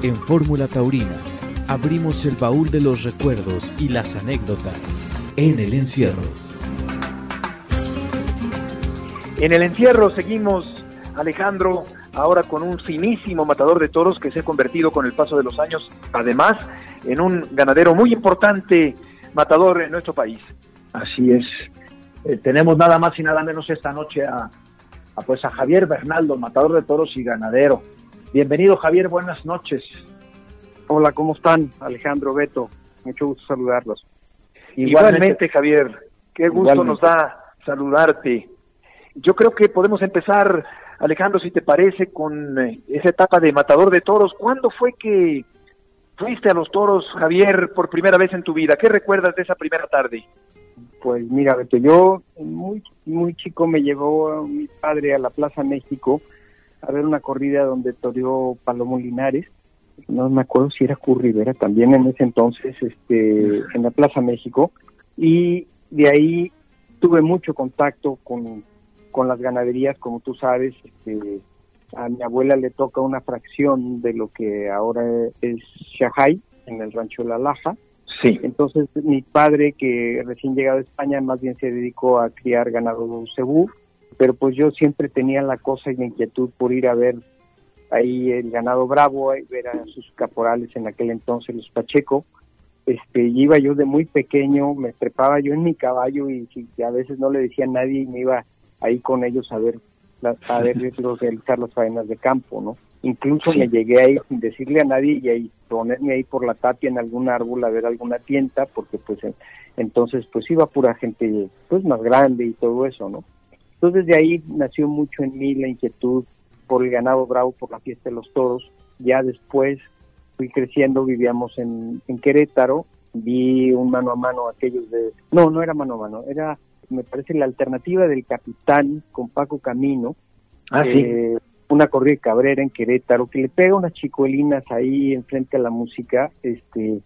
En Fórmula Taurina abrimos el baúl de los recuerdos y las anécdotas en el encierro. En el encierro seguimos, Alejandro, ahora con un finísimo matador de toros que se ha convertido con el paso de los años, además, en un ganadero muy importante matador en nuestro país. Así es. Eh, tenemos nada más y nada menos esta noche a, a, pues a Javier Bernaldo, matador de toros y ganadero. Bienvenido Javier, buenas noches. Hola, ¿cómo están? Alejandro, Beto, mucho gusto saludarlos. Igualmente, Javier, qué gusto nos da saludarte. Yo creo que podemos empezar, Alejandro, si te parece, con eh, esa etapa de matador de toros. ¿Cuándo fue que fuiste a los toros, Javier, por primera vez en tu vida? ¿Qué recuerdas de esa primera tarde? Pues mira, Beto, yo muy, muy chico me llevó mi padre a la Plaza México a ver una corrida donde toreó Palomo Linares. No me acuerdo si era Curribera también en ese entonces, este, en la Plaza México. Y de ahí tuve mucho contacto con, con las ganaderías, como tú sabes. Este, a mi abuela le toca una fracción de lo que ahora es Shahai, en el rancho de La Laja. Sí. Entonces, mi padre, que recién llegado a España, más bien se dedicó a criar ganado cebú pero pues yo siempre tenía la cosa y la inquietud por ir a ver ahí el ganado bravo, ver a sus caporales en aquel entonces, los Pacheco. Este, iba yo de muy pequeño, me trepaba yo en mi caballo y, a veces no le decía a nadie y me iba ahí con ellos a ver, a verlos realizar las faenas de campo, ¿no? Incluso me llegué ahí sin decirle a nadie y ahí ponerme ahí por la tapia en algún árbol a ver alguna tienda, porque pues entonces pues iba pura gente pues más grande y todo eso, ¿no? Entonces de ahí nació mucho en mí la inquietud por el ganado bravo, por la fiesta de los toros. Ya después fui creciendo, vivíamos en, Querétaro, vi un mano a mano aquellos de... No, no era mano a mano, era, me parece, la alternativa del capitán con Paco Camino. Ah, eh, una corrida de Cabrera en Querétaro, que le pega unas chicuelinas ahí enfrente a la música, este,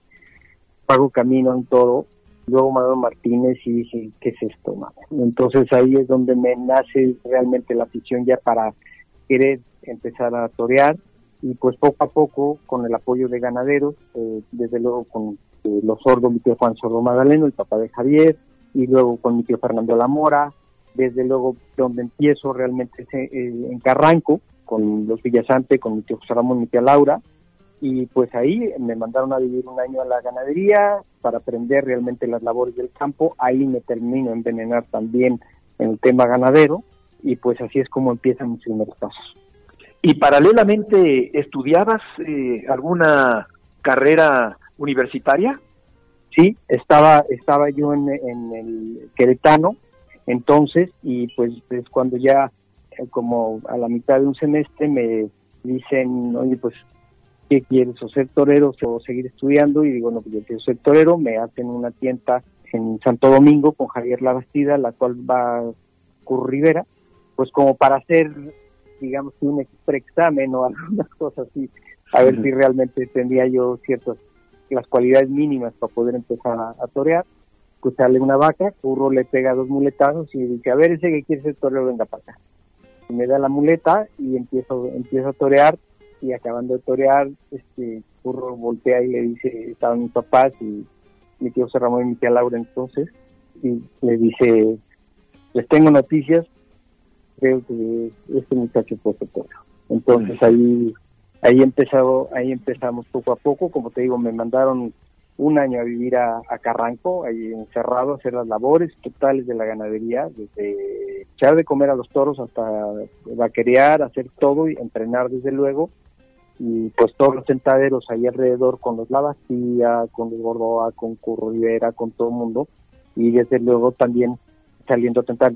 Paco Camino en todo, luego Manuel Martínez y dije, ¿qué es esto? Entonces ahí es donde me nace realmente la afición ya para querer empezar a torear y pues poco a poco con el apoyo de ganaderos, eh, desde luego con eh, los sordos, mi tío Juan Sordo Magdaleno, el papá de Javier, y luego con mi tío Fernando Lamora, desde luego donde empiezo realmente eh, en Carranco, con los Villasante, con mi tío José Ramón, mi tía Laura, y pues ahí me mandaron a vivir un año a la ganadería para aprender realmente las labores del campo, ahí me termino a envenenar también en el tema ganadero y pues así es como empiezan mis primeros pasos. ¿Y paralelamente estudiabas eh, alguna carrera universitaria? Sí, estaba, estaba yo en, en el Queretano entonces y pues es cuando ya eh, como a la mitad de un semestre me dicen, oye, pues ¿qué quieres? ¿O ser torero o seguir estudiando? Y digo, no, pues yo quiero ser torero, me hacen una tienda en Santo Domingo con Javier Labastida, la cual va Curro Rivera, pues como para hacer, digamos, un examen o algunas cosas así, a ver si realmente tendría yo ciertas, las cualidades mínimas para poder empezar a, torear, escucharle una vaca, Curro le pega dos muletazos y dice, a ver, ese que quiere ser torero, venga para acá. Y me da la muleta y empiezo, empiezo a torear y acabando de torear, este Curro voltea y le dice, estaban mis papás y mi tío José Ramón y mi tía Laura entonces, y le dice, les tengo noticias, creo que este muchacho fue torero. Entonces ahí ahí empezado, ahí empezamos poco a poco, como te digo, me mandaron un año a vivir a, Carranco, ahí encerrado, a hacer las labores totales de la ganadería, desde echar de comer a los toros hasta vaquerear, hacer todo y entrenar desde luego, y pues todos los tentaderos ahí alrededor con los Lavastía, con los Gordoa, con Curro Rivera, con todo el mundo y desde luego también saliendo a tentar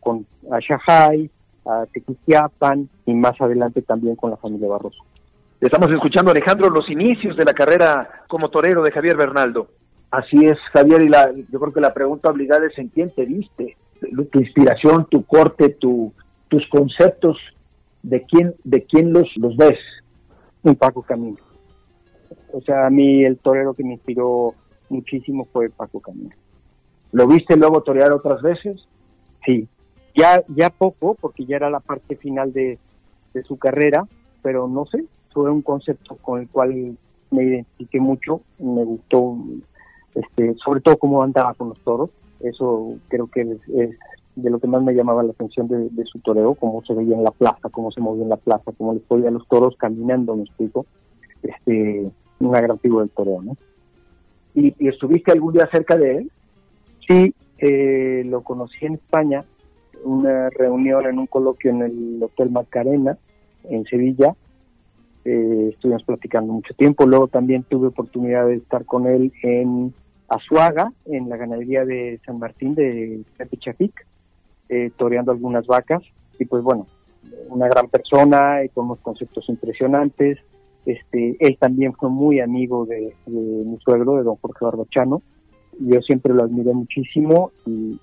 con a Shahai, a Tequisquiapan y más adelante también con la familia Barroso. Estamos escuchando, Alejandro, los inicios de la carrera como torero de Javier Bernaldo. Así es, Javier, y la, yo creo que la pregunta obligada es en quién te viste, tu inspiración, tu corte, tu, tus conceptos, de quién, de quién los, los ves un Paco Camino. O sea, a mí el torero que me inspiró muchísimo fue Paco Camino. ¿Lo viste luego torear otras veces? Sí, ya, ya poco, porque ya era la parte final de, su carrera, pero no sé, fue un concepto con el cual me identifiqué mucho, me gustó, este, sobre todo cómo andaba con los toros, eso creo que es, de lo que más me llamaba la atención de, su toreo, cómo se veía en la plaza, cómo se movía en la plaza, cómo les podía los toros caminando, me explico, este, gran figura del toreo, ¿no? ¿Y, estuviste algún día cerca de él? Sí, eh, lo conocí en España, una reunión en un coloquio en el Hotel Macarena, en Sevilla, eh, estuvimos platicando mucho tiempo. Luego también tuve oportunidad de estar con él en Azuaga, en la ganadería de San Martín de Tepichapic, eh, toreando algunas vacas. Y pues bueno, una gran persona y con unos conceptos impresionantes. Este, él también fue muy amigo de, mi suegro, de don Jorge Barbachano. Yo siempre lo admiré muchísimo y,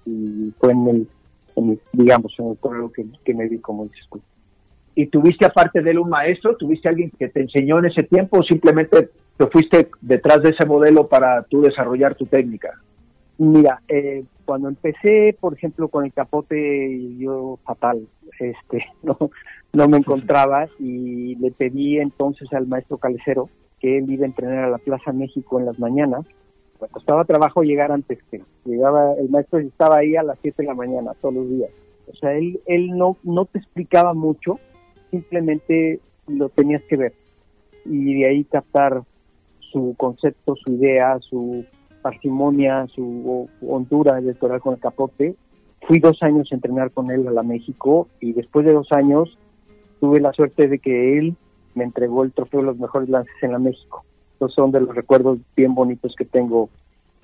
fue en el, digamos, en el pueblo que, que me vi como dices ¿Y tuviste aparte de él un maestro? ¿Tuviste alguien que te enseñó en ese tiempo o simplemente te fuiste detrás de ese modelo para tú desarrollar tu técnica? Mira, eh, cuando empecé, por ejemplo, con el capote, yo fatal, este, no, no me encontraba y le pedí entonces al maestro Calecero que él iba a entrenar a la Plaza México en las mañanas. Me costaba trabajo llegar antes que llegaba, el maestro estaba ahí a las 7 de la mañana todos los días. O sea, él, él no, no te explicaba mucho, simplemente lo tenías que ver y de ahí captar su concepto, su idea, su parsimonia, su hondura electoral con el capote. Fui dos años a entrenar con él a la México y después de dos años tuve la suerte de que él me entregó el trofeo de los mejores lances en la México. Esos son de los recuerdos bien bonitos que tengo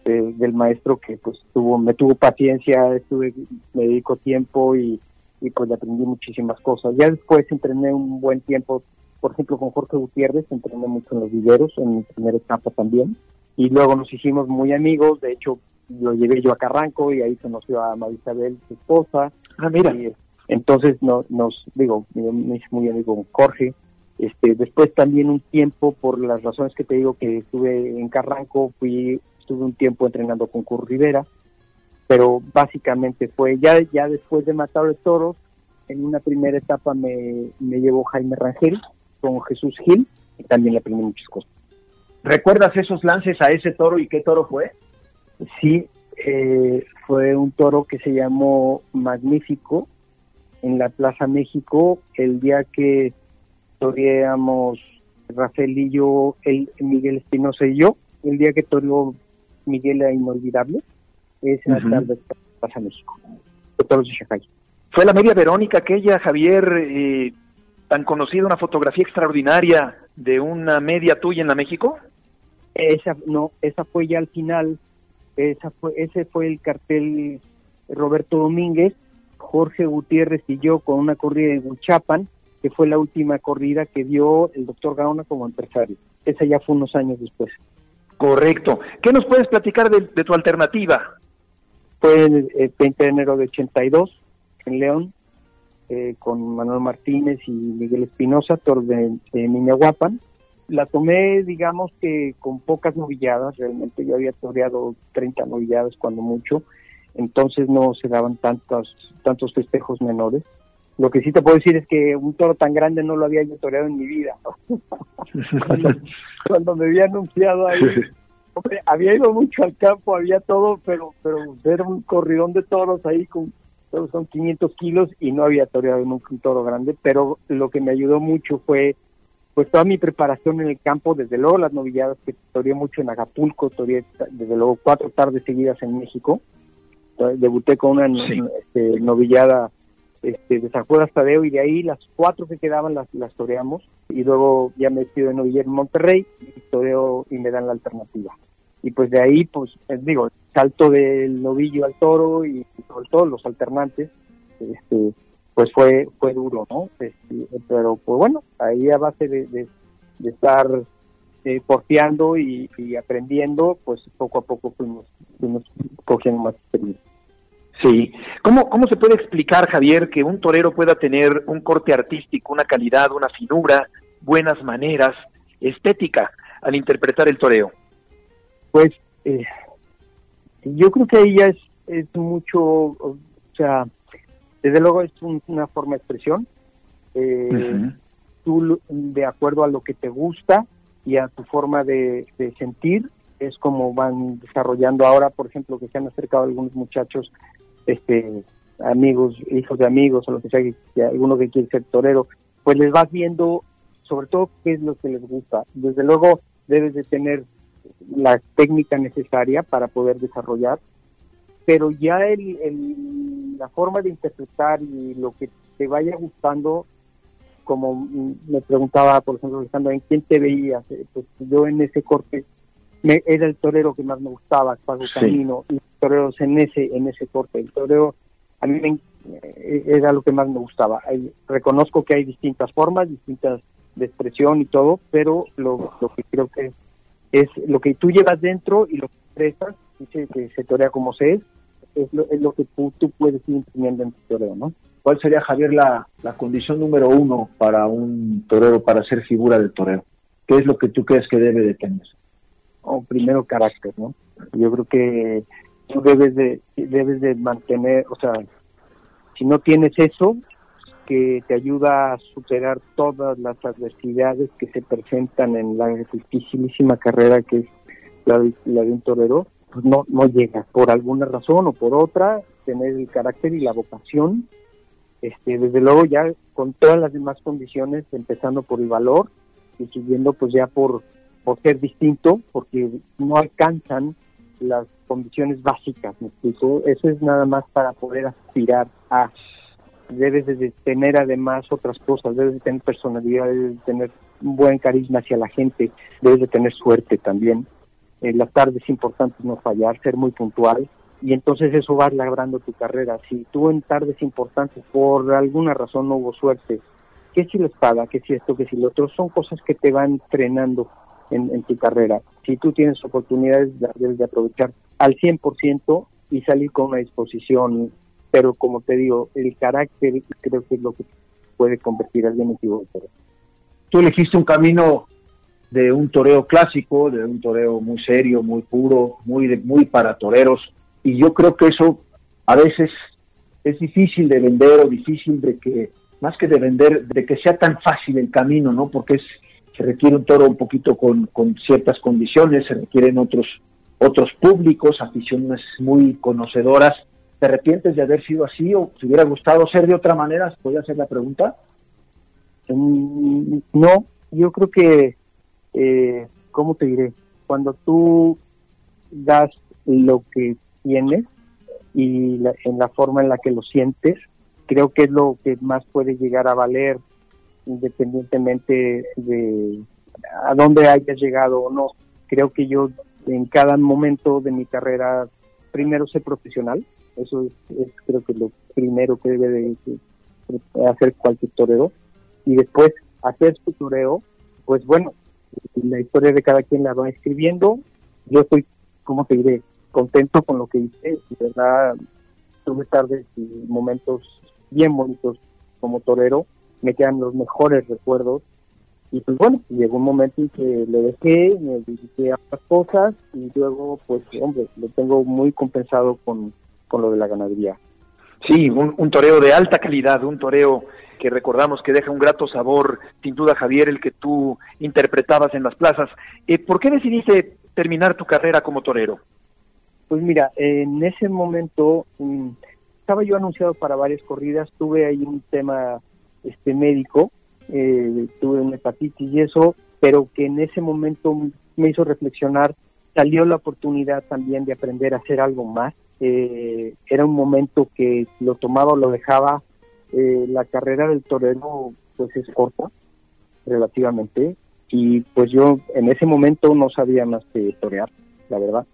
del maestro que pues tuvo me tuvo paciencia, estuve me dedicó tiempo y y pues le aprendí muchísimas cosas. Ya después entrené un buen tiempo, por ejemplo, con Jorge Gutiérrez, entrené mucho en los viveros, en mi primera etapa también, y luego nos hicimos muy amigos, de hecho lo llevé yo a Carranco y ahí conoció a Marisabel, su esposa. Ah, mira. entonces no, nos, digo, me hice muy amigo con Jorge. Este, después también un tiempo, por las razones que te digo que estuve en Carranco, fui, estuve un tiempo entrenando con Cur Rivera, pero básicamente fue ya ya después de matar los toros en una primera etapa me, me llevó Jaime Rangel con Jesús Gil y también le aprendí muchas cosas ¿recuerdas esos lances a ese toro y qué toro fue? sí eh, fue un toro que se llamó Magnífico en la Plaza México el día que toreamos Rafael y yo, el Miguel Espinosa y yo, el día que toreó Miguel era inolvidable es uh -huh. pasa México, Fue la media Verónica aquella, Javier, eh, tan conocida, una fotografía extraordinaria de una media tuya en la México. Esa, no, esa fue ya al final, esa fue, ese fue el cartel Roberto Domínguez, Jorge Gutiérrez y yo con una corrida en Huichapan, que fue la última corrida que dio el doctor Gaona como empresario. Esa ya fue unos años después. Correcto. ¿Qué nos puedes platicar de tu alternativa? Fue el, 20 de enero de 82 en León, eh, con Manuel Martínez y Miguel Espinosa, tor de, de La tomé, digamos que con pocas novilladas, realmente yo había toreado 30 novilladas cuando mucho, entonces no se daban tantos, tantos festejos menores. Lo que sí te puedo decir es que un toro tan grande no lo había yo toreado en mi vida. cuando, cuando, me había anunciado ahí había ido mucho al campo, había todo, pero pero era un corridón de toros ahí con todos son 500 kilos y no había toreado nunca un toro grande, pero lo que me ayudó mucho fue pues toda mi preparación en el campo, desde luego las novilladas que toreé mucho en Acapulco, toreé desde luego cuatro tardes seguidas en México, debuté con una este, novillada este, de San Juan Tadeo y de ahí las cuatro que quedaban las, las toreamos y luego ya me despido de novillero en Monterrey y toreo y me dan la alternativa. Y pues de ahí pues digo salto del novillo al toro y sobre todo los alternantes este pues fue fue duro no este, pero pues bueno ahí a base de, de, estar eh, porteando y, aprendiendo pues poco a poco fuimos fuimos cogiendo más experiencia Sí. ¿Cómo, ¿Cómo se puede explicar, Javier, que un torero pueda tener un corte artístico, una calidad, una finura, buenas maneras, estética al interpretar el toreo? pues eh, yo creo que ahí ya es, es mucho, o sea, desde luego es una forma de expresión. Eh, tú de acuerdo a lo que te gusta y a tu forma de, sentir es como van desarrollando ahora, por ejemplo, que se han acercado algunos muchachos, este, amigos, hijos de amigos o lo que sea, que, alguno que quiere ser torero, pues les vas viendo sobre todo qué es lo que les gusta. Desde luego debes de tener la técnica necesaria para poder desarrollar, pero ya el, la forma de interpretar y lo que te vaya gustando, como me preguntaba, por ejemplo, en quién te veías, eh, pues yo en ese corte me, era el torero que más me gustaba, Pago Camino, y toreros en ese, en ese corte. El torero a mí me, eh, era lo que más me gustaba. reconozco que hay distintas formas, distintas de expresión y todo, pero lo, lo que creo que es lo que tú llevas dentro y lo que expresas, dice que se torea como se es, es lo, es lo que tú, puedes ir imprimiendo en tu toreo, ¿no? ¿Cuál sería, Javier, la, la condición número uno para un torero, para ser figura del torero? ¿Qué es lo que tú crees que debe de tener? Oh, primero, carácter, ¿no? Yo creo que tú debes de, debes de mantener, o sea, si no tienes eso, que te ayuda a superar todas las adversidades que se presentan en la dificilísima carrera que es la, la de un torero, pues no, no llega por alguna razón o por otra, tener el carácter y la vocación, este, desde luego ya con todas las demás condiciones, empezando por el valor y siguiendo pues ya por, por ser distinto, porque no alcanzan las condiciones básicas, ¿me explico? Eso es nada más para poder aspirar a debes de tener además otras cosas, debes de tener personalidad, debes de tener un buen carisma hacia la gente, debes de tener suerte también. En las tardes es importante no fallar, ser muy puntual y entonces eso va labrando tu carrera. Si tú en tardes importantes por alguna razón no hubo suerte, que si la espada, que si esto, que si lo otro, son cosas que te van entrenando en, en tu carrera. Si tú tienes oportunidades, debes de aprovechar al 100% y salir con una disposición pero como te digo, el carácter creo que es lo que puede convertir al alguien en. Tú elegiste un camino de un toreo clásico, de un toreo muy serio, muy puro, muy, muy para toreros, y yo creo que eso a veces es difícil de vender o difícil de que, más que de vender, de que sea tan fácil el camino, ¿no? Porque es, se requiere un toro un poquito con, con ciertas condiciones, se requieren otros, otros públicos, aficiones muy conocedoras, ¿Te arrepientes de haber sido así o te hubiera gustado ser de otra manera? ¿Podría hacer la pregunta? Mm, no, yo creo que, eh, ¿cómo te diré? Cuando tú das lo que tienes y en la forma en la que lo sientes, creo que es lo que más puede llegar a valer independientemente de a dónde hayas llegado o no. Creo que yo en cada momento de mi carrera primero sé profesional, eso es, creo que lo primero que debe de, hacer cualquier torero. Y después hacer su toreo, pues bueno, la historia de cada quien la va escribiendo. Yo estoy, como te diré, contento con lo que hice. Verdad, tuve tardes y momentos bien bonitos como torero. Me quedan los mejores recuerdos. Y pues bueno, llegó un momento en que le dejé, me dediqué a otras cosas y luego, pues hombre, lo tengo muy compensado con, con lo de la ganadería. Sí, un, toreo de alta calidad, un toreo que recordamos que deja un grato sabor, sin duda Javier, el que tú interpretabas en las plazas. Eh, ¿Por qué decidiste terminar tu carrera como torero? Pues mira, en ese momento mm, estaba yo anunciado para varias corridas, tuve ahí un tema este médico, eh, tuve una hepatitis y eso, pero que en ese momento me hizo reflexionar, salió la oportunidad también de aprender a hacer algo más eh, era un momento que lo tomaba o lo dejaba. Eh, la carrera del torero pues es corta relativamente y pues yo en ese momento no sabía más que torear, la verdad.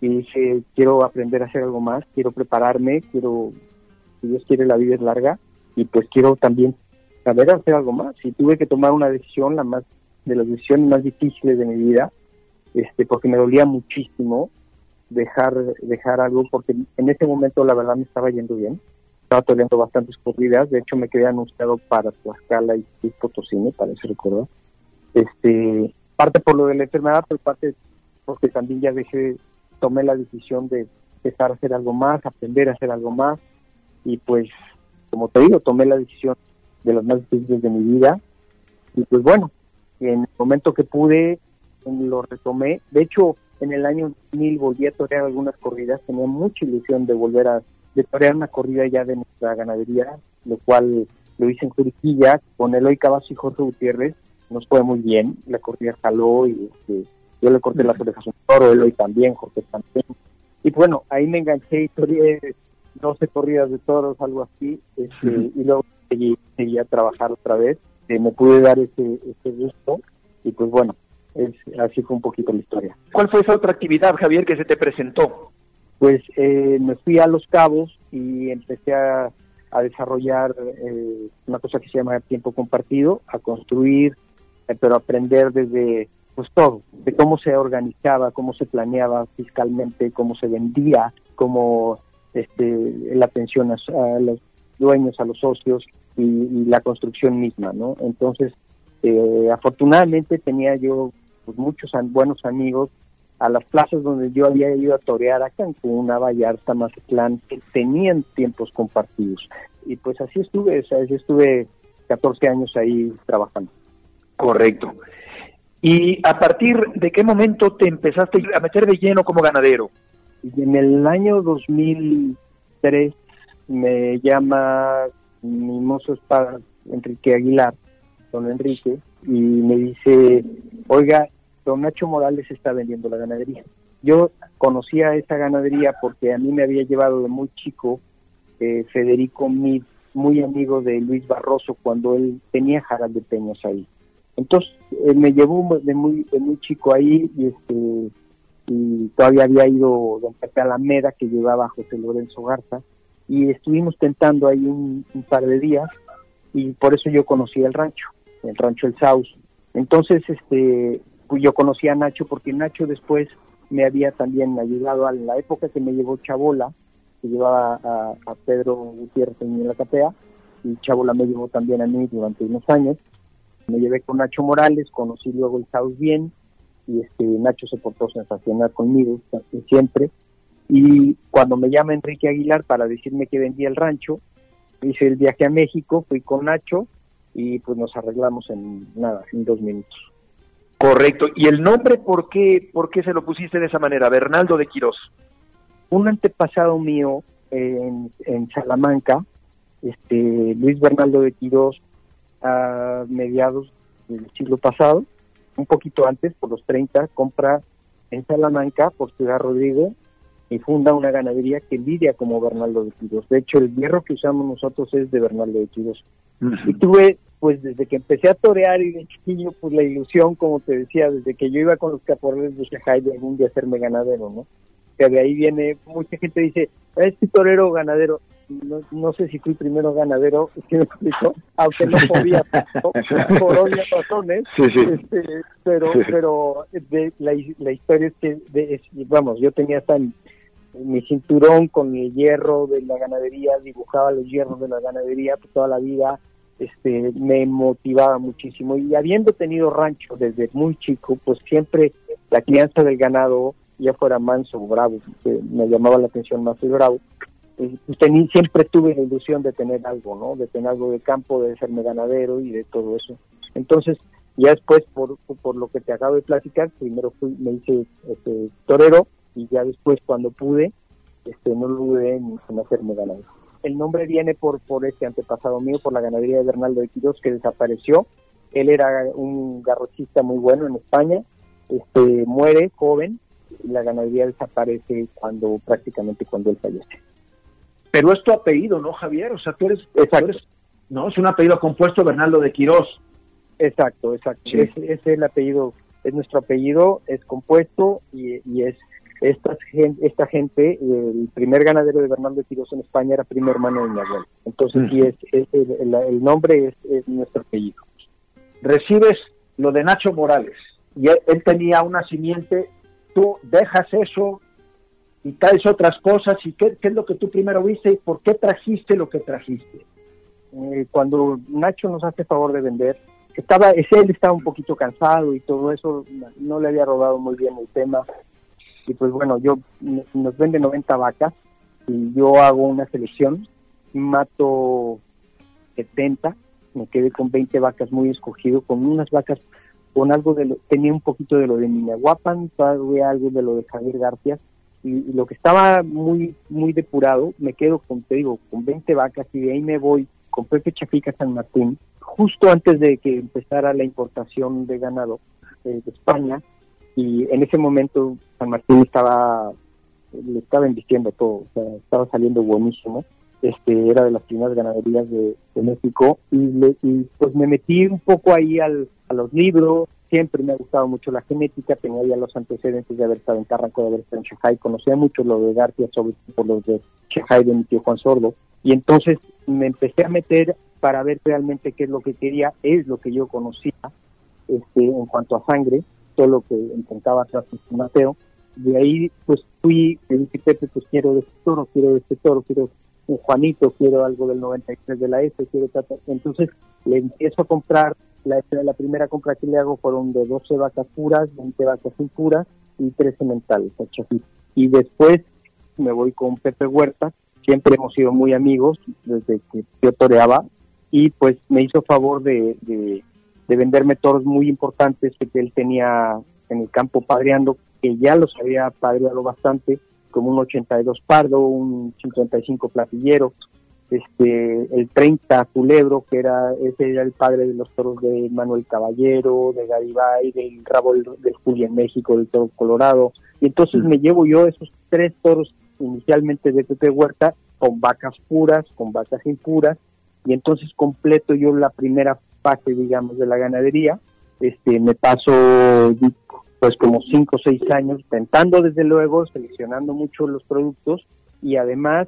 Y dije, quiero aprender a hacer algo más, quiero prepararme, quiero, si Dios quiere, la vida es larga y pues quiero también saber hacer algo más. Y tuve que tomar una decisión, la más de las decisiones más difíciles de mi vida, este porque me dolía muchísimo dejar dejar algo porque en ese momento la verdad me estaba yendo bien estaba teniendo bastantes corridas de hecho me quedé anunciado para Tlaxcala y, y Potosí para ese recuerdo este parte por lo de la enfermedad pero parte porque también ya dejé tomé la decisión de empezar a hacer algo más aprender a hacer algo más y pues como te digo tomé la decisión de las más difíciles de mi vida y pues bueno, en el momento que pude lo retomé. De hecho, en el año 2000 volví a torear algunas corridas, tenía mucha ilusión de volver a de torear una corrida ya de nuestra ganadería, lo cual lo hice en Juriquilla con Eloy Cavazo y Jorge Gutiérrez, nos fue muy bien, la corrida jaló y este, yo le corté las orejas a un toro, Eloy también, Jorge también. Y bueno, ahí me enganché y toreé 12 corridas de toros, algo así, este, y luego seguí, seguí, a trabajar otra vez, eh, me pude dar ese, ese gusto y pues bueno, es, así fue un poquito la historia. ¿Cuál fue esa otra actividad, Javier, que se te presentó? Pues eh, me fui a Los Cabos y empecé a, desarrollar eh, una cosa que se llama tiempo compartido, a construir, eh, pero aprender desde pues todo, de cómo se organizaba, cómo se planeaba fiscalmente, cómo se vendía, cómo este, la atención a, los dueños, a los socios y, y, la construcción misma, ¿no? Entonces, afortunadamente tenía yo pues, muchos buenos amigos a las plazas donde yo había ido a torear a Cancún, a Vallarta, Mazatlán, que tenían tiempos compartidos. Y pues así estuve, o sea, estuve 14 años ahí trabajando. Correcto. ¿Y a partir de qué momento te empezaste a meter de lleno como ganadero? En el año 2003 me llama mi mozo espada Enrique Aguilar, don Enrique, y me dice, oiga, don Nacho Morales está vendiendo la ganadería. Yo conocía esa ganadería porque a mí me había llevado de muy chico eh, Federico Mid, muy amigo de Luis Barroso, cuando él tenía jaras de peñas ahí. Entonces me llevó de muy, de muy chico ahí y este y todavía había ido don Pepe Alameda que llevaba a José Lorenzo Garza y estuvimos tentando ahí un, par de días y por eso yo conocí el rancho, el rancho El Saus. Entonces, este, yo conocí a Nacho porque Nacho después me había también ayudado a la época que me llevó Chabola, que llevaba a, Pedro Gutiérrez en la capea, y Chabola me llevó también a mí durante unos años. Me llevé con Nacho Morales, conocí luego el South bien, y este Nacho se portó sensacional conmigo siempre. Y cuando me llama Enrique Aguilar para decirme que vendía el rancho, hice el viaje a México, fui con Nacho y pues nos arreglamos en nada, en dos minutos. Correcto. ¿Y el nombre por qué, por qué se lo pusiste de esa manera? Bernaldo de Quirós. Un antepasado mío en, Salamanca, este Luis Bernaldo de Quirós, a mediados del siglo pasado, un poquito antes, por los 30, compra en Salamanca, por Ciudad Rodrigo, y funda una ganadería que lidia como Bernaldo de Quirós. De hecho, el hierro que usamos nosotros es de Bernaldo de Quirós. Y tuve pues desde que empecé a torear y de chiquillo, pues la ilusión, como te decía, desde que yo iba con los caporales de Shahai de algún día hacerme ganadero, ¿no? Que de ahí viene, mucha gente dice, este torero o ganadero, no, sé si fui primero ganadero, si me explico, aunque no podía, por obvias razones, Este, pero pero de, la, la, historia es que, de, vamos, yo tenía hasta mi cinturón con el hierro de la ganadería, dibujaba los hierros de la ganadería pues, toda la vida, este, me motivaba muchísimo. Y habiendo tenido rancho desde muy chico, pues siempre la crianza del ganado, ya fuera manso o bravo, me llamaba la atención más el bravo, eh, pues siempre tuve la ilusión de tener algo, ¿no? De tener algo de campo, de serme ganadero y de todo eso. Entonces, ya después, por, por lo que te acabo de platicar, primero fui, me hice este, torero y ya después, cuando pude, este, no lo dudé en hacerme ganadero el nombre viene por, por este antepasado mío, por la ganadería de Bernaldo de Quirós, que desapareció. Él era un garrochista muy bueno en España, este muere joven y la ganadería desaparece cuando prácticamente cuando él fallece. Pero es tu apellido, ¿no, Javier? O sea, tú eres, exacto. no, es un apellido compuesto Bernaldo de Quirós. Exacto, exacto. Es, es, el apellido, es nuestro apellido, es compuesto y, y es esta gente, esta gente, el primer ganadero de Bernardo de en España era primo hermano de mi abuelo. Entonces, sí, es, el, nombre es, nuestro apellido. Recibes lo de Nacho Morales y él, tenía una simiente, tú dejas eso y traes otras cosas y qué, es lo que tú primero viste y por qué trajiste lo que trajiste. Eh, cuando Nacho nos hace favor de vender, estaba, él estaba un poquito cansado y todo eso, no le había rodado muy bien el tema y pues bueno, yo nos vende 90 vacas y yo hago una selección, mato 70 me quedé con 20 vacas muy escogido, con unas vacas con algo de lo, tenía un poquito de lo de Minahuapan, todavía algo de lo de Javier García, y, lo que estaba muy muy depurado, me quedo con, te digo, con 20 vacas y de ahí me voy con Pepe Chafica San Martín, justo antes de que empezara la importación de ganado eh, de España, y en ese momento San Martín estaba, le estaba invirtiendo todo, o sea, estaba saliendo buenísimo, este era de las primeras ganaderías de, México y, y, pues me metí un poco ahí al, a los libros, siempre me ha gustado mucho la genética, tenía ya los antecedentes de haber estado en Carranco, de haber estado en Chajay, conocía mucho lo de García, sobre todo por los de Chajay de mi tío Juan Sordo, y entonces me empecé a meter para ver realmente qué es lo que quería, es lo que yo conocía este, en cuanto a sangre, todo lo que intentaba hacer Mateo, de ahí pues fui, me dije Pepe, pues quiero de este toro, quiero de este toro, quiero un Juanito, quiero algo del 93 de la S, quiero entonces le empiezo a comprar, la, la primera compra que le hago fueron de 12 vacas puras, 20 vacas impuras y 13 mentales, y después me voy con Pepe Huerta, siempre hemos sido muy amigos desde que yo toreaba, y pues me hizo favor de, de, de venderme toros muy importantes que él tenía en el campo padreando, que ya los había padreado bastante, como un 82 Pardo, un 55 Platillero, este, el 30 Culebro, que era, ese era el padre de los toros de Manuel Caballero, de Garibay, del rabo del, Juli en México, del toro Colorado. Y entonces me llevo yo esos tres toros inicialmente de Pepe Huerta con vacas puras, con vacas impuras, y entonces completo yo la primera fase, digamos, de la ganadería. Este, me paso pues como cinco o seis años, intentando desde luego, seleccionando mucho los productos y además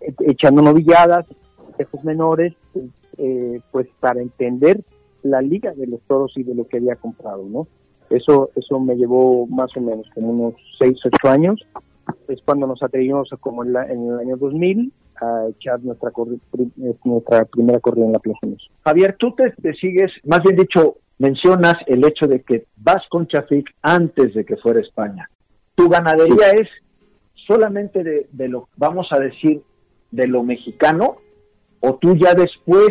eh, echando novilladas, espejos menores, eh, pues para entender la liga de los toros y de lo que había comprado, ¿no? Eso, eso me llevó más o menos como unos seis, ocho años. Es cuando nos atrevimos, como en, en el año 2000, a echar nuestra, nuestra primera corrida en la Plaza Javier, tú te, te, sigues, más bien dicho, mencionas el hecho de que vas con Chafik antes de que fuera España. Tu ganadería es solamente de, lo, vamos a decir, de lo mexicano, o tú ya después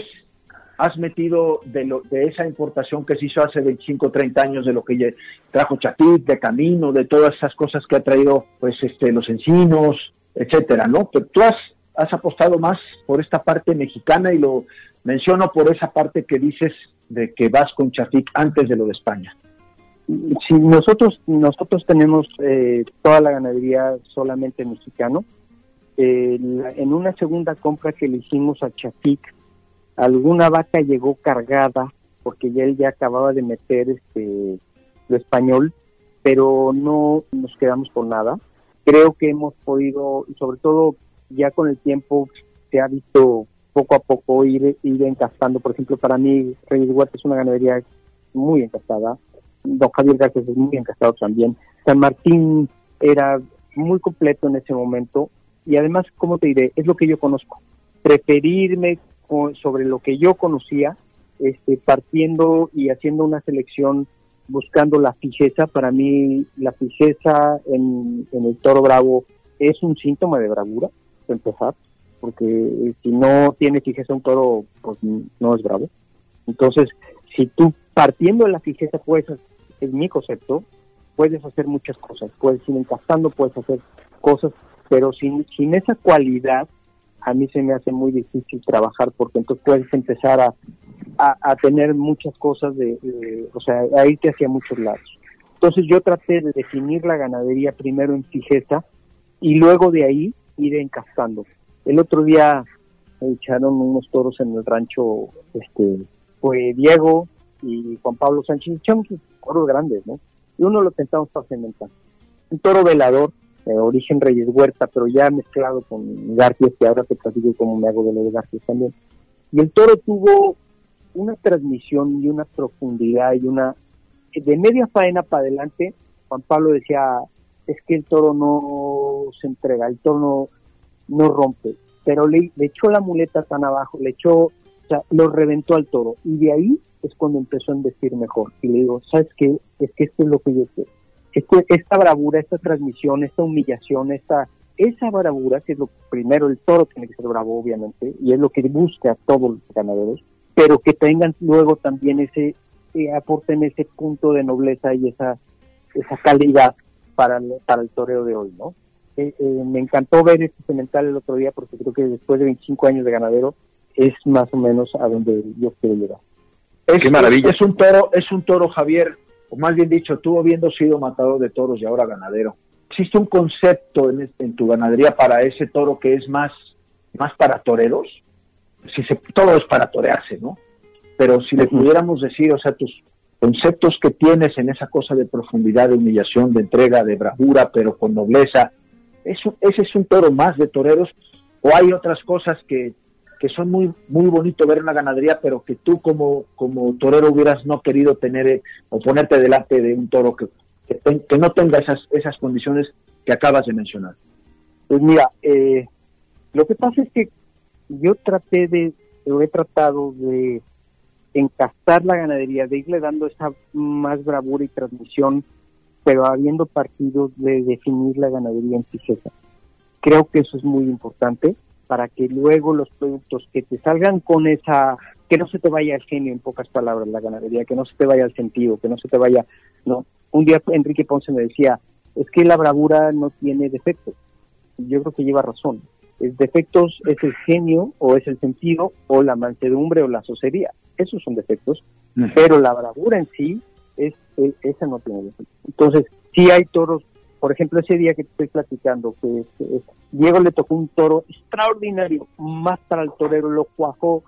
has metido de, lo, de esa importación que se hizo hace 25, 30 años de lo que trajo Chafik, de Camino, de todas esas cosas que ha traído pues este los encinos, etcétera, ¿no? Pero tú has, has apostado más por esta parte mexicana y lo menciono por esa parte que dices de que vas con Chafik antes de lo de España. Si nosotros nosotros tenemos eh, toda la ganadería solamente mexicano, eh, en una segunda compra que le hicimos a Chafik, alguna vaca llegó cargada porque ya él ya acababa de meter este lo español, pero no nos quedamos con nada. Creo que hemos podido, sobre todo ya con el tiempo se ha visto poco a poco ir, ir encastando. Por ejemplo, para mí, Reyes Huerta es una ganadería muy encastada. Don Javier García es muy encastado también. San Martín era muy completo en ese momento. Y además, como te diré, es lo que yo conozco. Preferirme sobre lo que yo conocía, este, partiendo y haciendo una selección buscando la fijeza. Para mí, la fijeza en, el toro bravo es un síntoma de bravura, empezar porque si no tiene fijeza un toro, pues no es bravo. Entonces, si tú partiendo de la fijeza puedes, es mi concepto, puedes hacer muchas cosas, puedes ir encastando, puedes hacer cosas, pero sin, sin esa cualidad, a mí se me hace muy difícil trabajar porque entonces puedes empezar a, a, tener muchas cosas, de, o sea, a irte hacia muchos lados. Entonces yo traté de definir la ganadería primero en fijeza y luego de ahí ir encastando. El otro día echaron unos toros en el rancho, este, fue Diego y Juan Pablo Sánchez, echamos toros grandes, ¿no? Y uno lo pensamos para cementar. Un toro velador, de origen Reyes Huerta, pero ya mezclado con García, que ahora te platico cómo me hago de lo de García también. Y el toro tuvo una transmisión y una profundidad y una... De media faena para adelante, Juan Pablo decía, es que el toro no se entrega, el toro no no rompe, pero le, echó la muleta tan abajo, le echó, o sea, lo reventó al toro. Y de ahí es cuando empezó a decir mejor. Y le digo, ¿sabes qué? Es que esto es lo que yo quiero. Esta bravura, esta transmisión, esta humillación, esta esa bravura, que es lo primero, el toro tiene que ser bravo, obviamente, y es lo que busca a todos los ganaderos, pero que tengan luego también ese, eh, aporten ese punto de nobleza y esa, esa calidad para el, para el toreo de hoy, ¿no? Eh, eh, me encantó ver este cemental el otro día porque creo que después de 25 años de ganadero es más o menos a donde yo quiero llegar. Es, Qué maravilla. Es un toro, es un toro, Javier, o más bien dicho, tú habiendo sido matador de toros y ahora ganadero. ¿Existe un concepto en, en tu ganadería para ese toro que es más, más para toreros? Si se, todo es para torearse, ¿no? Pero si le pudiéramos decir, o sea, tus conceptos que tienes en esa cosa de profundidad, de humillación, de entrega, de bravura, pero con nobleza, ese es un toro más de toreros o hay otras cosas que, que son muy muy bonito ver en la ganadería, pero que tú como, como torero hubieras no querido tener eh, o ponerte delante de un toro que, que, no tenga esas, esas condiciones que acabas de mencionar. Pues mira, eh, lo que pasa es que yo traté de, o he tratado de encastar la ganadería, de irle dando esa más bravura y transmisión pero habiendo partido de definir la ganadería en Cisesa. Creo que eso es muy importante para que luego los productos que te salgan con esa, que no se te vaya el genio en pocas palabras la ganadería, que no se te vaya el sentido, que no se te vaya, no. Un día Enrique Ponce me decía, es que la bravura no tiene defectos. Yo creo que lleva razón. El defectos es el genio o es el sentido o la mansedumbre o la socería. Esos son defectos, pero la bravura en sí es, esa no tiene Entonces, si hay toros, por ejemplo, ese día que te estoy platicando, que Diego le tocó un toro extraordinario, más para el torero, lo cuajó,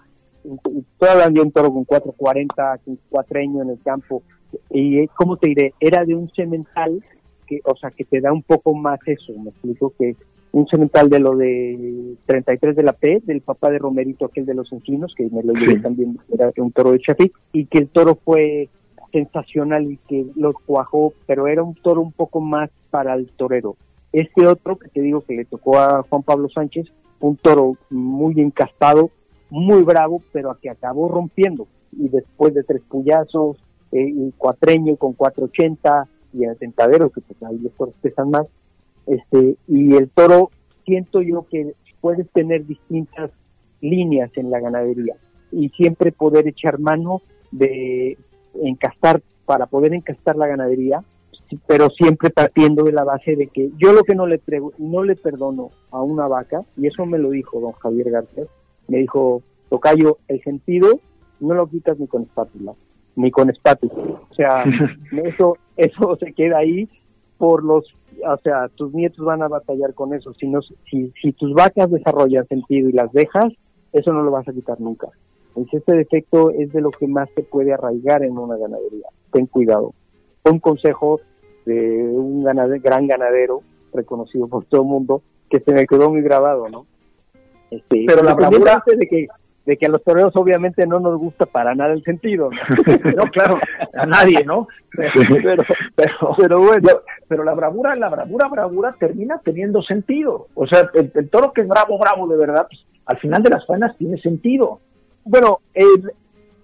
todavía un toro con 440, con cuatreño en el campo, y eh, ¿cómo te diré? Era de un cemental, que, o sea, que te da un poco más eso, me explico que un cemental de lo de 33 de la P, del papá de Romerito, aquel de los encinos, que me lo llevé también, era un toro de Chafik, y que el toro fue sensacional y que lo cuajó, pero era un toro un poco más para el torero. Este otro que te digo que le tocó a Juan Pablo Sánchez, un toro muy encastado, muy bravo, pero a que acabó rompiendo. Y después de tres puyazos, eh, y cuatreño con 480 y el tentadero, que pues ahí los toros pesan más, este, y el toro, siento yo que puedes tener distintas líneas en la ganadería y siempre poder echar mano de encastar, para poder encastar la ganadería, pero siempre partiendo de la base de que yo lo que no le, no le perdono a una vaca, y eso me lo dijo don Javier García, me dijo, Tocayo, el sentido no lo quitas ni con espátula, ni con espátula. O sea, eso, eso se queda ahí por los, o sea, tus nietos van a batallar con eso. Si, no, si, si tus vacas desarrollan sentido y las dejas, eso no lo vas a quitar nunca. Este defecto es de lo que más se puede arraigar en una ganadería. Ten cuidado. Un consejo de un gran ganadero, reconocido por todo el mundo, que se me quedó muy grabado, ¿no? Este, Pero la bravura de que de que a los toreros obviamente no nos gusta para nada el sentido, ¿no? claro, a nadie, ¿no? Pero, pero, bueno, pero la bravura, la bravura, bravura termina teniendo sentido. O sea, el, toro que es bravo, bravo de verdad, pues, al final de las faenas tiene sentido bueno, el,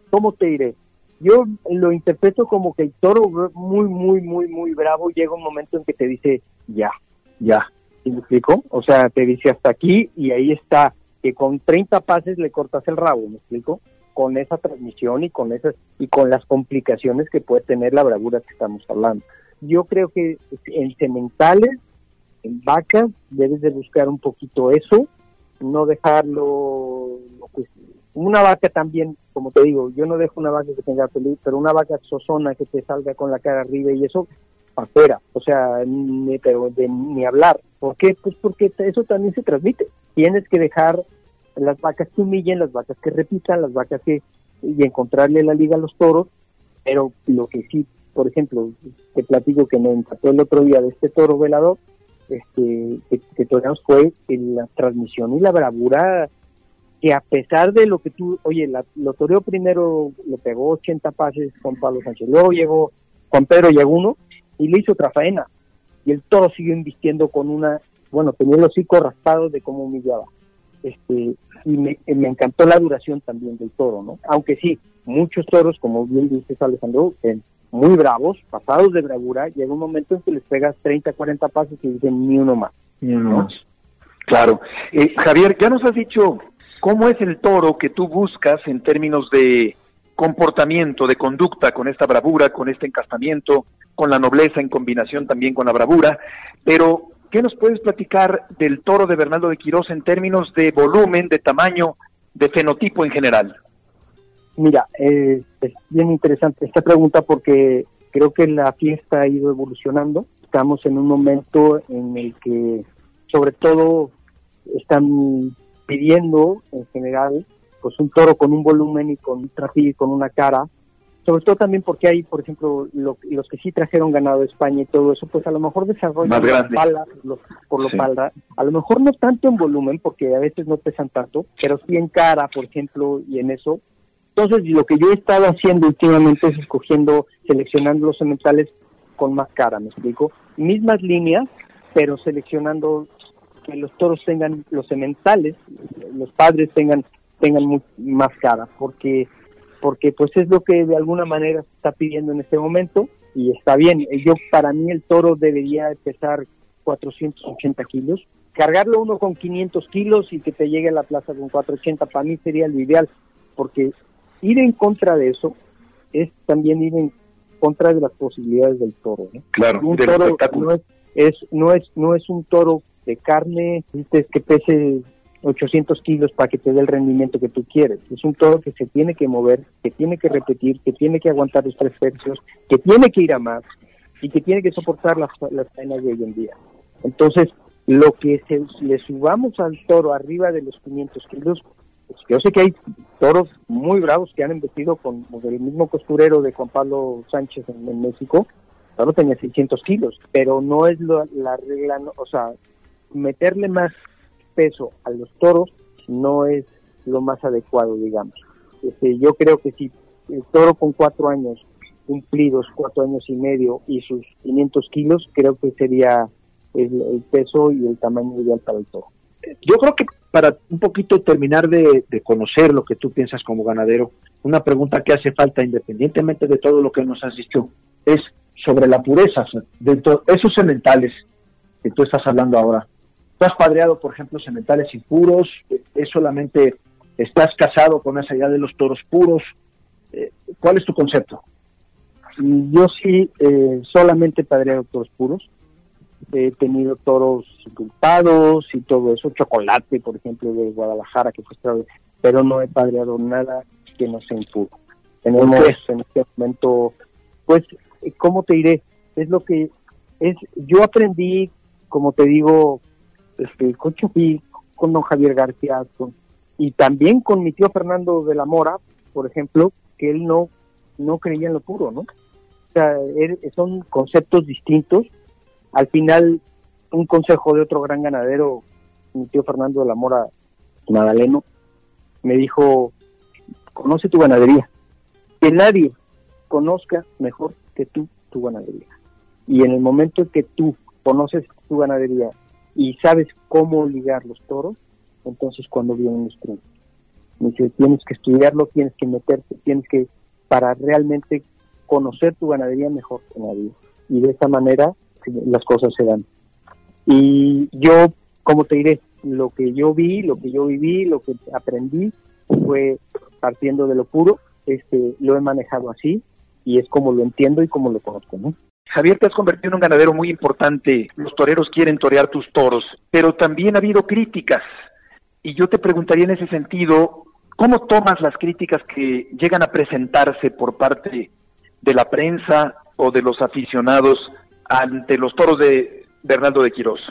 ¿cómo te diré? Yo lo interpreto como que el toro muy, muy, muy, muy bravo llega un momento en que te dice, ya, ya. ¿Me explico? O sea, te dice hasta aquí y ahí está, que con 30 pases le cortas el rabo, ¿me explico? Con esa transmisión y con esas y con las complicaciones que puede tener la bravura que estamos hablando. Yo creo que en sementales, en vacas, debes de buscar un poquito eso, no dejarlo una vaca también, como te digo, yo no dejo una vaca que tenga peligro, pero una vaca sozona que te salga con la cara arriba y eso, afuera, o sea, ni, pero de, ni hablar. ¿Por qué? Pues porque eso también se transmite. Tienes que dejar las vacas que humillen, las vacas que repitan, las vacas que y encontrarle la liga a los toros, pero lo que sí, por ejemplo, te platico que me encantó el otro día de este toro velador, este, que, que fue la transmisión y la bravura que a pesar de lo que tú, oye, la, lo toreó primero, le pegó 80 pases con Pablo Sánchez, luego llegó Juan Pedro llegó uno y le hizo otra faena. Y el toro siguió invistiendo con una, bueno, tenía el hocico raspado de cómo humillaba. Este, y me, me, encantó la duración también del toro, ¿no? Aunque sí, muchos toros, como bien dices Alejandro, muy bravos, pasados de bravura, llega un momento en que les pegas 30, 40 pases y dicen ni uno más. Ni uno más. Claro. Eh, Javier, ya nos has dicho ¿Cómo es el toro que tú buscas en términos de comportamiento, de conducta, con esta bravura, con este encastamiento, con la nobleza en combinación también con la bravura? Pero, ¿qué nos puedes platicar del toro de Bernardo de Quirós en términos de volumen, de tamaño, de fenotipo en general? Mira, eh, es bien interesante esta pregunta porque creo que la fiesta ha ido evolucionando. Estamos en un momento en el que, sobre todo, están pidiendo en general pues un toro con un volumen y con un y con una cara sobre todo también porque hay, por ejemplo, los que sí trajeron ganado de España y todo eso, pues a lo mejor desarrollan pala, por lo palda, a lo mejor no tanto en volumen, porque a veces no pesan tanto, pero sí en cara, por ejemplo, y en eso. Entonces, lo que yo he estado haciendo últimamente es escogiendo, seleccionando los sementales con más cara, ¿me explico? Mismas líneas, pero seleccionando que los toros tengan, los sementales, los padres tengan, tengan más cara, porque porque pues es lo que de alguna manera se está pidiendo en este momento y está bien. Yo para mí el toro debería pesar 480 kilos. Cargarlo uno con 500 kilos y que te llegue a la plaza con 480 para mí sería lo ideal, porque ir en contra de eso es también ir en contra de las posibilidades del toro. Claro, un toro no es, es, no es no es un toro de carne que pese 800 kilos para que te dé el rendimiento que tú quieres. Es un toro que se tiene que mover, que tiene que repetir, que tiene que aguantar los tres tercios, que tiene que ir a más y que tiene que soportar las, las cadenas de hoy en día. Entonces, lo que se, le subamos al toro arriba de los 500 kilos, pues yo sé que hay toros muy bravos que han embestido con, el mismo costurero de Juan Pablo Sánchez en, México, el toro tenía 600 kilos, pero no es la regla, o sea, meterle más peso a los toros no es lo más adecuado, digamos. Este, yo creo que si el toro con cuatro años cumplidos, cuatro años y medio y sus 500 kilos, creo que sería el, peso y el tamaño ideal para el toro. Yo creo que para un poquito terminar de, conocer lo que tú piensas como ganadero, una pregunta que hace falta independientemente de todo lo que nos has dicho es sobre la pureza, dentro esos sementales que tú estás hablando ahora, ¿Tú has padreado, por ejemplo, sementales impuros? ¿Es solamente, estás casado con esa idea de los toros puros? Eh, ¿Cuál es tu concepto? Yo sí, eh, solamente padreado toros puros. He tenido toros culpados y todo eso, chocolate, por ejemplo, de Guadalajara, que fue pero no he padreado nada que no sea impuro. Tenemos en este momento, pues, ¿cómo te diré? Es lo que es, yo aprendí, como te digo, este, con Chupí, con don Javier García, y también con mi tío Fernando de la Mora, por ejemplo, que él no, no creía en lo puro, ¿no? O sea, son conceptos distintos. Al final, un consejo de otro gran ganadero, mi tío Fernando de la Mora, Madaleno, me dijo, conoce tu ganadería. Que nadie conozca mejor que tú tu ganadería. Y en el momento en que tú conoces tu ganadería y sabes cómo ligar los toros, entonces cuando vienen los triunfos. Dice, tienes que estudiarlo, tienes que meterte, tienes que, para realmente conocer tu ganadería mejor que nadie. Y de esta manera las cosas se dan. Y yo, como te diré, lo que yo vi, lo que yo viví, lo que aprendí fue partiendo de lo puro, este, lo he manejado así y es como lo entiendo y como lo conozco, ¿no? Javier, te has convertido en un ganadero muy importante. Los toreros quieren torear tus toros, pero también ha habido críticas. Y yo te preguntaría en ese sentido, ¿cómo tomas las críticas que llegan a presentarse por parte de la prensa o de los aficionados ante los toros de Bernardo de Quirós?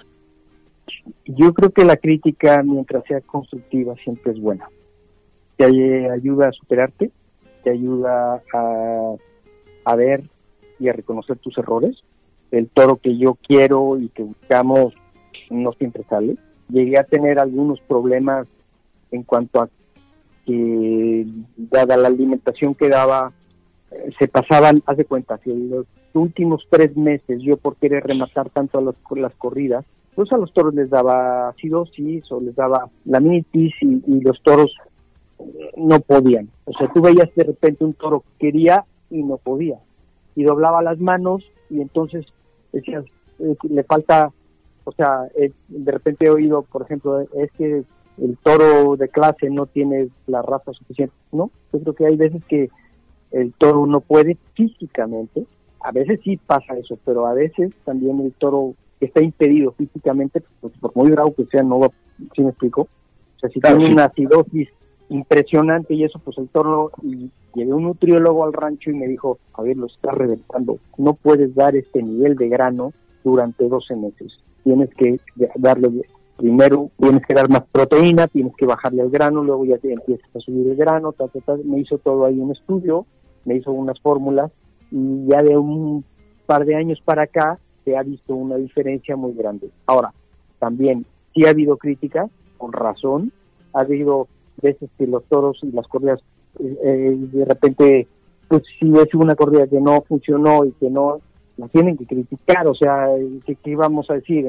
Yo creo que la crítica, mientras sea constructiva, siempre es buena. Te ayuda a superarte, te ayuda a, a ver y a reconocer tus errores. El toro que yo quiero y que buscamos no siempre sale. Llegué a tener algunos problemas en cuanto a que, dada la alimentación que daba, eh, se pasaban, haz de cuenta, que en los últimos tres meses yo por querer rematar tanto a las corridas, pues a los toros les daba acidosis o les daba laminitis y, y los toros eh, no podían. O sea, tú veías de repente un toro que quería y no podía y doblaba las manos y entonces decías, eh, le falta, o sea, eh, de repente he oído, por ejemplo, es que el toro de clase no tiene la raza suficiente. No, yo creo que hay veces que el toro no puede físicamente, a veces sí pasa eso, pero a veces también el toro está impedido físicamente, pues, por muy bravo que sea, no va, ¿sí me explico? O sea, si tiene una acidosis impresionante y eso, pues el toro, y llevé un nutriólogo al rancho y me dijo, a ver, lo está reventando, no puedes dar este nivel de grano durante 12 meses, tienes que darle primero tienes que dar más proteína, tienes que bajarle al grano, luego ya te empiezas a subir el grano, ta, me hizo todo ahí un estudio, me hizo unas fórmulas y ya de un par de años para acá se ha visto una diferencia muy grande. Ahora, también sí ha habido críticas, con razón, ha habido veces que los toros y las corridas eh, de repente, pues si es una corrida que no funcionó y que no, la tienen que criticar, o sea, ¿qué, qué vamos a decir?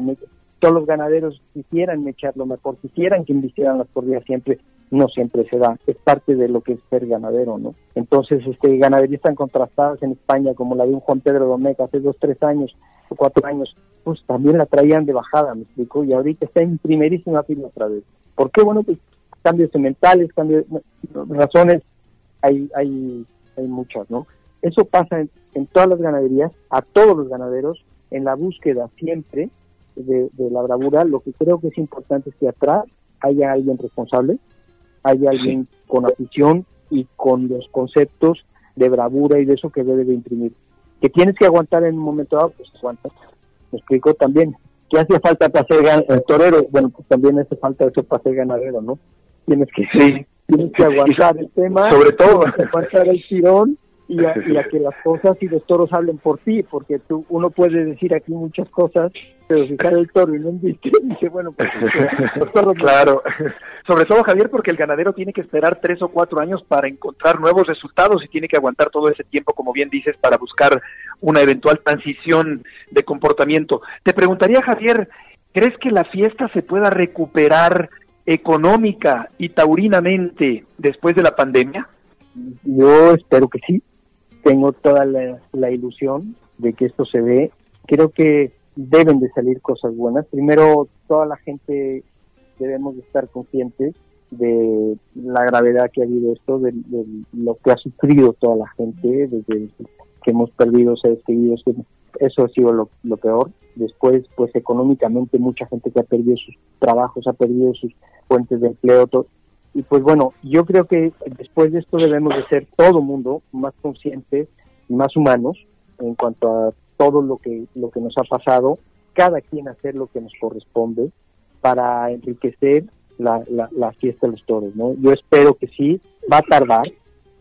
todos los ganaderos quisieran echarlo mejor, quisieran que invistieran las corridas siempre, no siempre se da, es parte de lo que es ser ganadero, ¿no? Entonces, este, ganaderías tan contrastadas en España como la de un Juan Pedro Domeca hace dos, tres años o cuatro años, pues también la traían de bajada, me explico, y ahorita está en primerísima fila otra vez. ¿Por qué? Bueno, pues cambios mentales, cambios, razones, hay, hay, hay muchas, ¿no? Eso pasa en, en todas las ganaderías, a todos los ganaderos, en la búsqueda siempre de, la bravura, lo que creo que es importante es que atrás haya alguien responsable, haya alguien con afición y con los conceptos de bravura y de eso que debe de imprimir. Que tienes que aguantar en un momento dado, pues aguanta. Me explico también. ¿Qué hace falta para ser el torero? Bueno, pues también hace falta eso para ser ganadero, ¿no? Tienes que, sí. Tienes que aguantar el tema. Sobre todo. Aguantar el tirón y a, que las cosas y los toros hablen por ti, porque tú uno puede decir aquí muchas cosas, pero si sale el toro y no viste, dice, bueno, pues los toros Claro, sobre todo Javier, porque el ganadero tiene que esperar tres o cuatro años para encontrar nuevos resultados y tiene que aguantar todo ese tiempo, como bien dices, para buscar una eventual transición de comportamiento. Te preguntaría, Javier, ¿crees que la fiesta se pueda recuperar económica y taurinamente después de la pandemia? Yo espero que sí tengo toda la, ilusión de que esto se ve. Creo que deben de salir cosas buenas. Primero, toda la gente debemos de estar conscientes de la gravedad que ha habido esto, de, lo que ha sufrido toda la gente, desde que hemos perdido seres queridos, eso ha sido lo, peor. Después, pues económicamente mucha gente que ha perdido sus trabajos, ha perdido sus fuentes de empleo, todo, y pues bueno, yo creo que después de esto debemos de ser todo mundo más conscientes y más humanos en cuanto a todo lo que, lo que nos ha pasado, cada quien hacer lo que nos corresponde para enriquecer la, la, fiesta de los toros. ¿no? Yo espero que sí, va a tardar.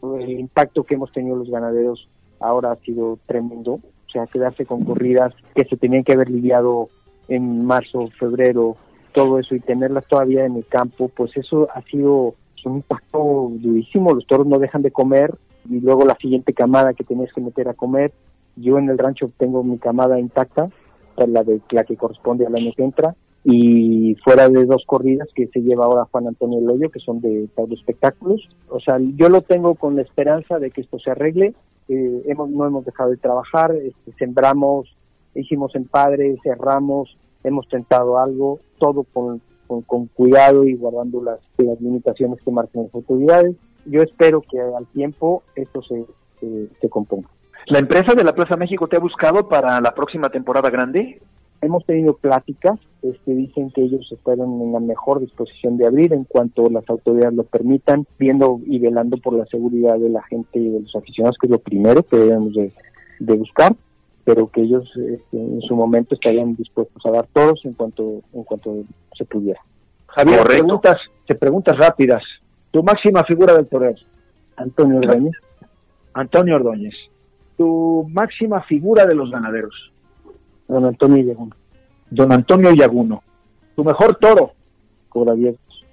El impacto que hemos tenido los ganaderos ahora ha sido tremendo. Sea, quedarse con corridas que se tenían que haber lidiado en marzo, febrero, todo eso y tenerlas todavía en el campo, pues eso ha sido un impacto durísimo. Los toros no dejan de comer y luego la siguiente camada que tienes que meter a comer. Yo en el rancho tengo mi camada intacta, la de la que corresponde al año que entra y fuera de dos corridas que se lleva ahora Juan Antonio Loyo, que son de Tauro Espectáculos. O sea, yo lo tengo con la esperanza de que esto se arregle. Eh, hemos, no hemos dejado de trabajar, este, sembramos, hicimos en padre, cerramos, hemos tentado algo, todo con, con, cuidado y guardando las, limitaciones que marcan las autoridades. Yo espero que al tiempo esto se, se, componga. ¿La empresa de la Plaza México te ha buscado para la próxima temporada grande? Hemos tenido pláticas, este, dicen que ellos están en la mejor disposición de abrir en cuanto las autoridades lo permitan, viendo y velando por la seguridad de la gente y de los aficionados, que es lo primero que debemos de, de buscar pero que ellos este, en su momento estarían dispuestos a dar todos en cuanto en cuanto se pudiera. Javier, preguntas, te preguntas rápidas. Tu máxima figura del torero. Antonio Ordóñez. Antonio Ordóñez. Tu máxima figura de los ganaderos. Don Antonio Yaguno. Don Antonio Yaguno. Tu mejor toro. Cobradiertos.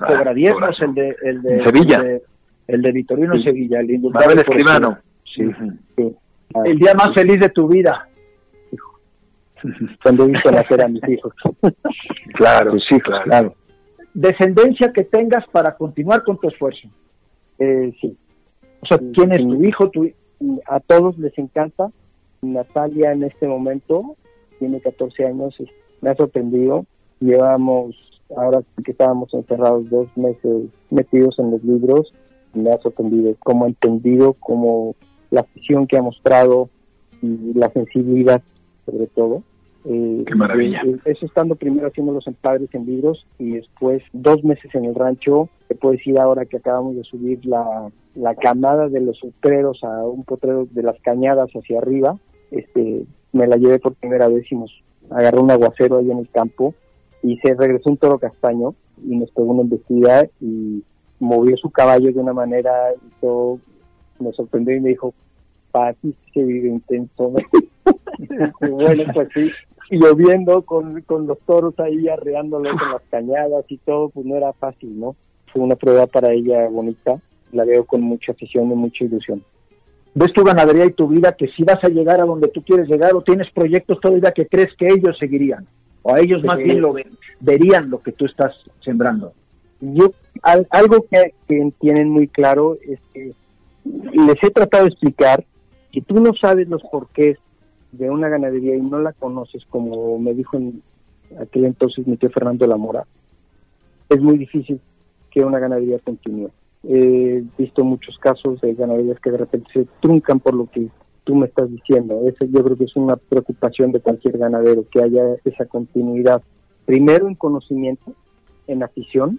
Ah, Cobradiertos, el de, el de Sevilla. El de, el de Vitorino Sevilla, el indultable Escribano. Sí, sí el día más feliz de tu vida. Cuando visto nacer a mis hijos. claro, sí, claro. Descendencia que tengas para continuar con tu esfuerzo. Eh, sí. O sea, ¿quién es tu hijo? Tu... A todos les encanta. Natalia en este momento tiene 14 años, me ha sorprendido. Llevamos ahora que estábamos encerrados dos meses metidos en los libros, me ha sorprendido cómo ha entendido, cómo la afición que ha mostrado y la sensibilidad sobre todo. Eh, Qué maravilla. Eh, eso estando primero haciendo los empadres en libros y después dos meses en el rancho. Te puedo decir ahora que acabamos de subir la, la camada de los potreros a un potrero de las cañadas hacia arriba. Este, me la llevé por primera vez y nos agarró un aguacero ahí en el campo y se regresó un toro castaño y nos pegó una embestida y movió su caballo de una manera y todo me sorprendió y me dijo, para ti se vive intenso. bueno, pues sí, lloviendo con, con los toros ahí arreándolos en las cañadas y todo, pues no era fácil, ¿no? Fue una prueba para ella bonita, la veo con mucha afición y mucha ilusión. ¿Ves tu ganadería y tu vida que si vas a llegar a donde tú quieres llegar o tienes proyectos todavía que crees que ellos seguirían? O a ellos más bien lo verían lo que tú estás sembrando. Yo, algo que, que tienen muy claro es que les he tratado de explicar que tú no sabes los porqués de una ganadería y no la conoces, como me dijo en aquel entonces mi tío Fernando Lamora, es muy difícil que una ganadería continúe. He visto muchos casos de ganaderías que de repente se truncan por lo que tú me estás diciendo. Eso yo creo que es una preocupación de cualquier ganadero, que haya esa continuidad. Primero en conocimiento, en afición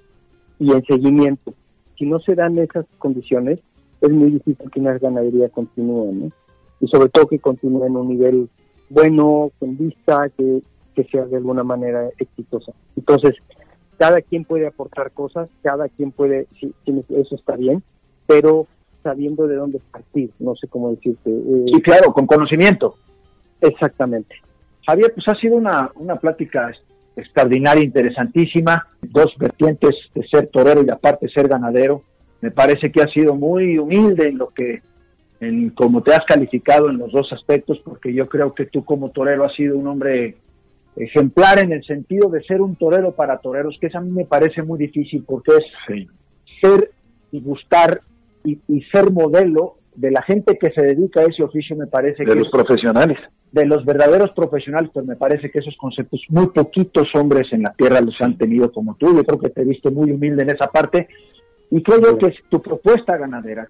y en seguimiento. Si no se dan esas condiciones, es muy difícil que una ganadería continúe, ¿no? Y sobre todo que continúe en un nivel bueno, con vista, que, que sea de alguna manera exitosa. Entonces, cada quien puede aportar cosas, cada quien puede, sí, eso está bien, pero sabiendo de dónde partir, no sé cómo decirte. Eh, sí, claro, con conocimiento. Exactamente. Javier, pues ha sido una, una plática extraordinaria, interesantísima, dos vertientes de ser torero y aparte ser ganadero. Me parece que ha sido muy humilde en lo que, en como te has calificado en los dos aspectos, porque yo creo que tú como torero has sido un hombre ejemplar en el sentido de ser un torero para toreros, que eso a mí me parece muy difícil porque es ser y gustar y, ser modelo de la gente que se dedica a ese oficio, me parece de los profesionales. De los verdaderos profesionales, pues me parece que esos conceptos muy poquitos hombres en la tierra los han tenido como tú. Yo creo que te viste muy humilde en esa parte y creo que tu propuesta ganadera,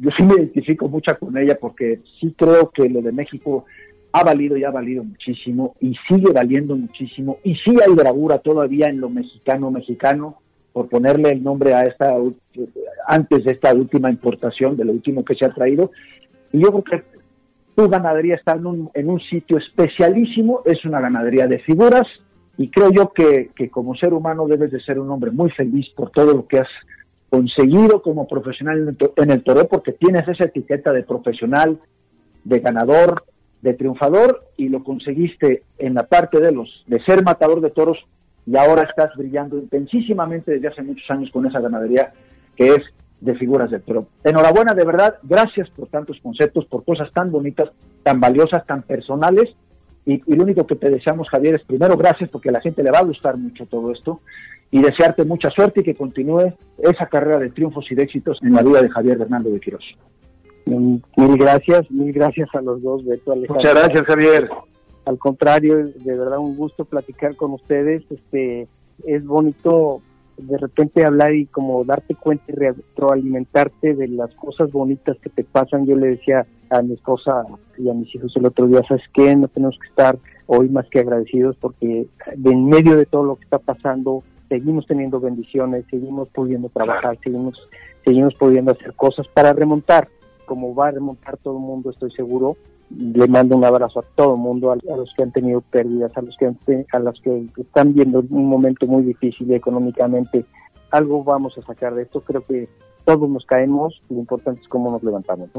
yo sí me identifico mucho con ella porque sí creo que lo de México ha valido y ha valido muchísimo y sigue valiendo muchísimo y sí hay bravura todavía en lo mexicano mexicano por ponerle el nombre a esta antes de esta última importación de lo último que se ha traído. Y yo creo que tu ganadería está en un, en un sitio especialísimo es una ganadería de figuras y creo yo que, que como ser humano debes de ser un hombre muy feliz por todo lo que has conseguido como profesional en el toro porque tienes esa etiqueta de profesional, de ganador, de triunfador y lo conseguiste en la parte de los de ser matador de toros y ahora estás brillando intensísimamente desde hace muchos años con esa ganadería que es de figuras del toro. Enhorabuena, de verdad, gracias por tantos conceptos, por cosas tan bonitas, tan valiosas, tan personales y, y lo único que te deseamos, Javier, es primero gracias porque a la gente le va a gustar mucho todo esto y desearte mucha suerte y que continúe esa carrera de triunfos y de éxitos en la vida de Javier Bernardo de Quirós. Mil gracias, mil gracias a los dos, Beto Muchas gracias, Javier. Al contrario, de verdad un gusto platicar con ustedes. Este es bonito de repente hablar y como darte cuenta y retroalimentarte de las cosas bonitas que te pasan. Yo le decía a mi esposa y a mis hijos el otro día, ¿sabes qué? No tenemos que estar hoy más que agradecidos porque en medio de todo lo que está pasando, seguimos teniendo bendiciones, seguimos pudiendo trabajar, seguimos, seguimos pudiendo hacer cosas para remontar, como va a remontar todo el mundo, estoy seguro. Le mando un abrazo a todo el mundo, a, los que han tenido pérdidas, a los que a los que están viendo un momento muy difícil económicamente. Algo vamos a sacar de esto. Creo que todos nos caemos. Lo importante es cómo nos levantamos.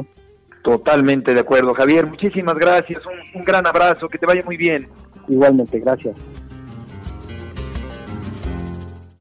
Totalmente de acuerdo, Javier. Muchísimas gracias. un gran abrazo. Que te vaya muy bien. Igualmente, gracias.